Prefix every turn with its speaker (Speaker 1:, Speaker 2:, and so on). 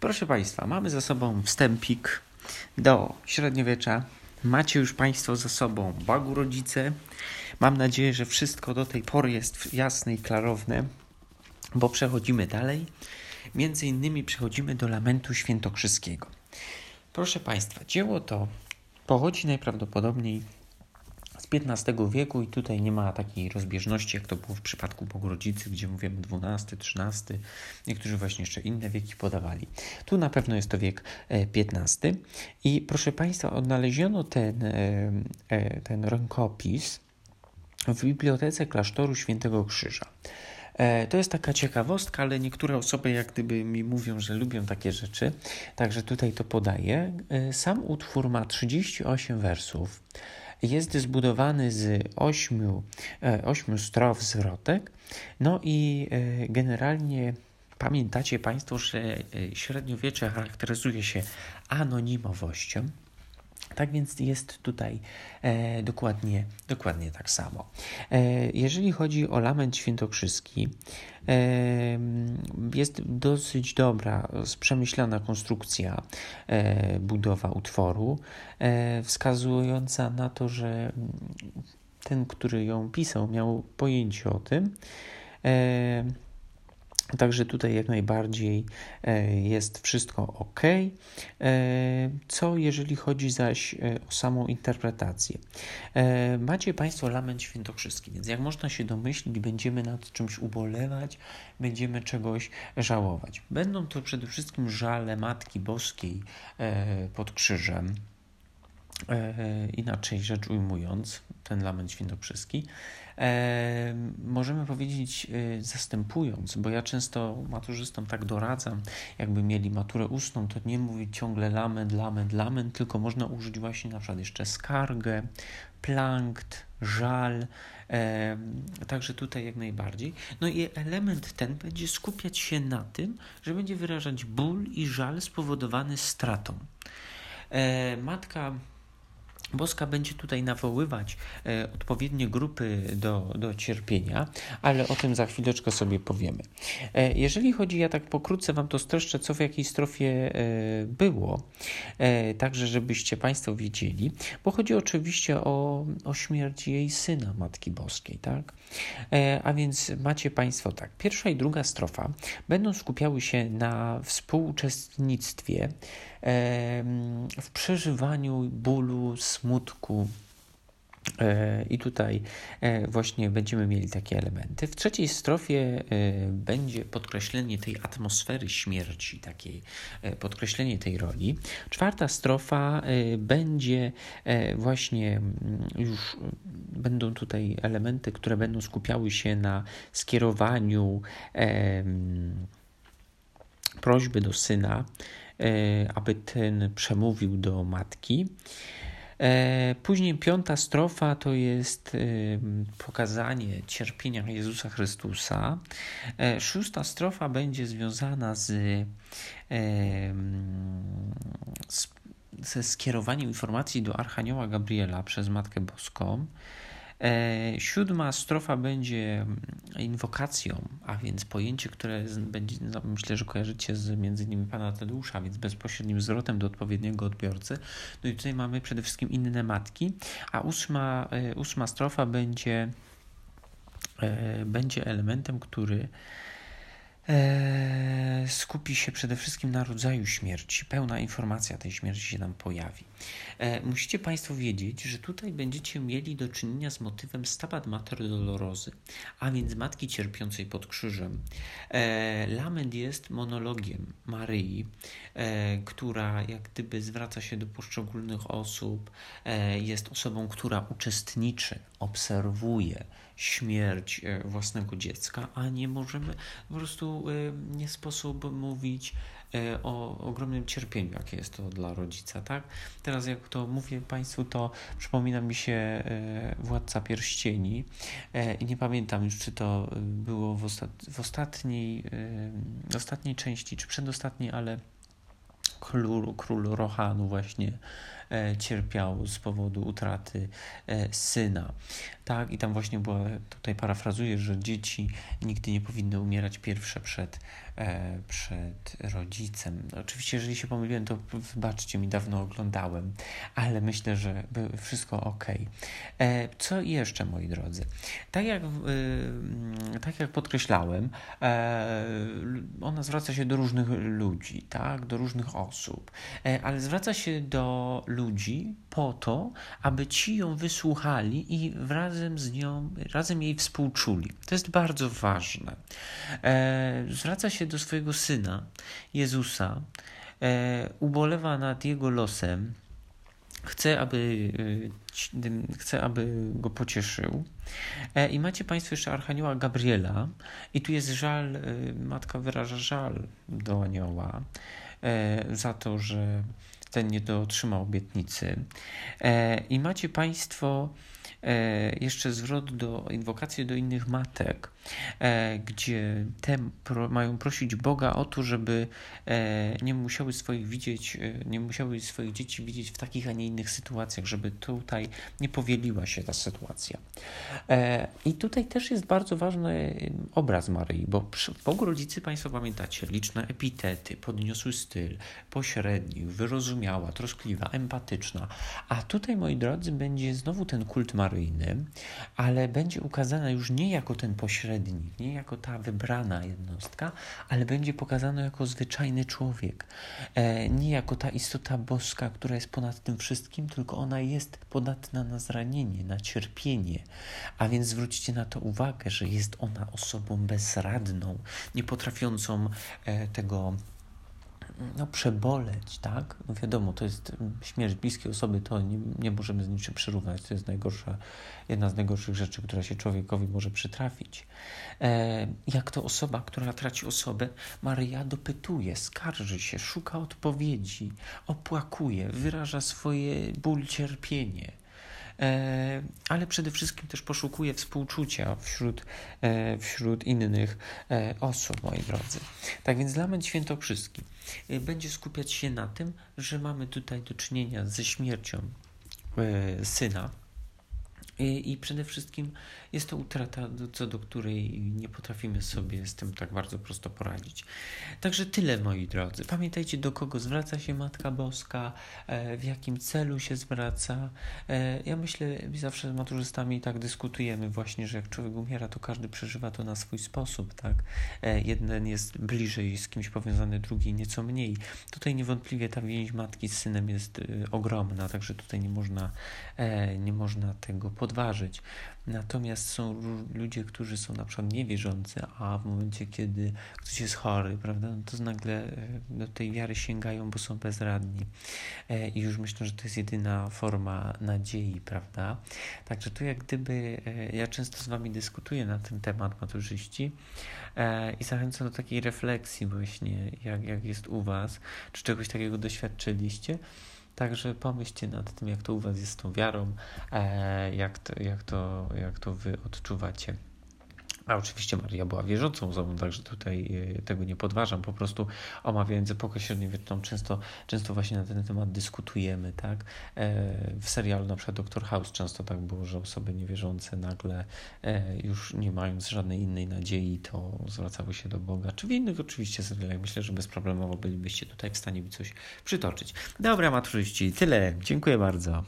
Speaker 1: Proszę Państwa, mamy za sobą wstępik do średniowiecza. Macie już Państwo za sobą Bagu Rodzice. Mam nadzieję, że wszystko do tej pory jest jasne i klarowne, bo przechodzimy dalej. Między innymi przechodzimy do Lamentu Świętokrzyskiego. Proszę Państwa, dzieło to pochodzi najprawdopodobniej z XV wieku i tutaj nie ma takiej rozbieżności, jak to było w przypadku Bogrodzicy, gdzie mówimy XII, XIII, niektórzy właśnie jeszcze inne wieki podawali. Tu na pewno jest to wiek XV i proszę Państwa, odnaleziono ten, e, e, ten rękopis w bibliotece klasztoru Świętego Krzyża. E, to jest taka ciekawostka, ale niektóre osoby jak gdyby mi mówią, że lubią takie rzeczy, także tutaj to podaję. Sam utwór ma 38 wersów. Jest zbudowany z ośmiu, e, ośmiu strof zwrotek. No i e, generalnie pamiętacie Państwo, że e, średniowiecze charakteryzuje się anonimowością. Tak więc jest tutaj e, dokładnie, dokładnie tak samo. E, jeżeli chodzi o lament świętokrzyski, e, jest dosyć dobra, przemyślana konstrukcja, e, budowa utworu, e, wskazująca na to, że ten, który ją pisał, miał pojęcie o tym. Także tutaj jak najbardziej e, jest wszystko ok. E, co jeżeli chodzi zaś e, o samą interpretację? Macie Państwo lament świętokrzyski, więc jak można się domyślić, będziemy nad czymś ubolewać, będziemy czegoś żałować. Będą to przede wszystkim żale Matki Boskiej pod krzyżem. Inaczej rzecz ujmując, ten lament świętokrzyski e, możemy powiedzieć e, zastępując, bo ja często maturzystom tak doradzam, jakby mieli maturę ustną, to nie mówić ciągle lament, lament, lament, tylko można użyć właśnie na przykład jeszcze skargę, plankt, żal, e, także tutaj jak najbardziej. No i element ten będzie skupiać się na tym, że będzie wyrażać ból i żal spowodowany stratą. E, matka Boska będzie tutaj nawoływać e, odpowiednie grupy do, do cierpienia, ale o tym za chwileczkę sobie powiemy. E, jeżeli chodzi, ja tak pokrótce Wam to streszczę, co w jakiej strofie e, było, e, także żebyście Państwo wiedzieli, bo chodzi oczywiście o, o śmierć jej syna, Matki Boskiej, tak? E, a więc macie Państwo tak, pierwsza i druga strofa będą skupiały się na współuczestnictwie w przeżywaniu bólu, smutku. E, I tutaj e, właśnie będziemy mieli takie elementy. W trzeciej strofie e, będzie podkreślenie tej atmosfery śmierci, takiej podkreślenie tej roli. Czwarta strofa będzie właśnie mm, już będą tutaj elementy, które będą skupiały się na skierowaniu prośby do syna aby ten przemówił do matki. E, później piąta strofa to jest e, pokazanie cierpienia Jezusa Chrystusa. Szósta strofa będzie związana z, z, ze skierowaniem informacji do Archanioła Gabriela przez Matkę Boską. E, siódma strofa będzie inwokacją, a więc pojęcie, które będzie, no, myślę, że kojarzycie z między innymi pana Tadeusza, więc bezpośrednim zwrotem do odpowiedniego odbiorcy. No i tutaj mamy przede wszystkim inne matki, a ósma, e, ósma strofa będzie, e, będzie elementem, który Eee, skupi się przede wszystkim na rodzaju śmierci. Pełna informacja tej śmierci się nam pojawi. Eee, musicie Państwo wiedzieć, że tutaj będziecie mieli do czynienia z motywem Stabat Mater Dolorozy, a więc Matki Cierpiącej pod krzyżem. Eee, lament jest monologiem Maryi, która jak gdyby zwraca się do poszczególnych osób, jest osobą, która uczestniczy, obserwuje, śmierć e, własnego dziecka, a nie możemy po prostu e, nie sposób mówić e, o ogromnym cierpieniu, jakie jest to dla rodzica, tak? Teraz jak to mówię Państwu, to przypomina mi się Władca Pierścieni i nie pamiętam już, czy to było w, ostat w ostatniej, ostatniej części, czy przedostatniej, ale król, król Rohanu właśnie cierpiał z powodu utraty e, syna. Tak, i tam właśnie była, tutaj parafrazuję, że dzieci nigdy nie powinny umierać pierwsze przed, e, przed rodzicem. Oczywiście, jeżeli się pomyliłem, to wybaczcie mi, dawno oglądałem, ale myślę, że wszystko ok. E, co jeszcze, moi drodzy? Tak jak, e, tak jak podkreślałem, e, ona zwraca się do różnych ludzi, tak, do różnych osób, e, ale zwraca się do ludzi po to, aby ci ją wysłuchali i razem z nią, razem jej współczuli. To jest bardzo ważne. E, zwraca się do swojego syna, Jezusa, e, ubolewa nad jego losem, chce, aby, e, chce, aby go pocieszył. E, I macie Państwo jeszcze Archanioła Gabriela, i tu jest żal, e, matka wyraża żal do anioła za to, że ten nie dotrzymał obietnicy. I macie Państwo E, jeszcze zwrot do inwokacji do innych matek, e, gdzie te pro, mają prosić Boga o to, żeby e, nie musiały swoich widzieć, nie musiały swoich dzieci widzieć w takich, a nie innych sytuacjach, żeby tutaj nie powieliła się ta sytuacja. I tutaj też jest bardzo ważny obraz Maryi, bo w Bogu rodzicy Państwo pamiętacie, liczne epitety, podniosły styl, pośredni, wyrozumiała, troskliwa, empatyczna, a tutaj, moi drodzy, będzie znowu ten kult Maryi, ale będzie ukazana już nie jako ten pośrednik, nie jako ta wybrana jednostka, ale będzie pokazana jako zwyczajny człowiek. E, nie jako ta istota boska, która jest ponad tym wszystkim, tylko ona jest podatna na zranienie, na cierpienie. A więc zwróćcie na to uwagę, że jest ona osobą bezradną, nie potrafiącą e, tego no, przeboleć, tak? No wiadomo, to jest mm, śmierć bliskiej osoby, to nie, nie możemy z niczym przyrównać. To jest najgorsza, jedna z najgorszych rzeczy, która się człowiekowi może przytrafić. E, jak to osoba, która traci osobę, Maryja dopytuje, skarży się, szuka odpowiedzi, opłakuje, wyraża swoje ból, cierpienie. E, ale przede wszystkim też poszukuje współczucia wśród, e, wśród innych e, osób, moi drodzy. Tak więc Lament Świętokrzyski będzie skupiać się na tym, że mamy tutaj do czynienia ze śmiercią syna, i, I, przede wszystkim jest to utrata, co do której nie potrafimy sobie z tym tak bardzo prosto poradzić. Także tyle, moi drodzy. Pamiętajcie, do kogo zwraca się Matka Boska, e, w jakim celu się zwraca. E, ja myślę, zawsze z maturzystami tak dyskutujemy właśnie, że jak człowiek umiera, to każdy przeżywa to na swój sposób, tak? E, jeden jest bliżej z kimś powiązany, drugi nieco mniej. Tutaj niewątpliwie ta więź matki z synem jest ogromna, także tutaj nie można, nie można tego podważyć. Natomiast są ludzie, którzy są na przykład niewierzący, a w momencie, kiedy ktoś jest chory, prawda, no to nagle e, do tej wiary sięgają, bo są bezradni. E, I już myślę, że to jest jedyna forma nadziei, prawda. Także tu jak gdyby, e, ja często z Wami dyskutuję na ten temat, maturzyści, i zachęcam do takiej refleksji właśnie, jak, jak jest u Was, czy czegoś takiego doświadczyliście. Także pomyślcie nad tym, jak to u Was jest z tą wiarą, e, jak to, jak to, jak to Wy odczuwacie. A oczywiście Maria była wierzącą osobą, także tutaj e, tego nie podważam. Po prostu omawiając epokę średniowieczną, często, często właśnie na ten temat dyskutujemy, tak? E, w serialu na przykład Dr. House często tak było, że osoby niewierzące nagle e, już nie mając żadnej innej nadziei, to zwracały się do Boga. Czy w innych oczywiście serialach myślę, że bezproblemowo bylibyście tutaj w stanie mi coś przytoczyć. Dobra, maturzyści, tyle. Dziękuję bardzo.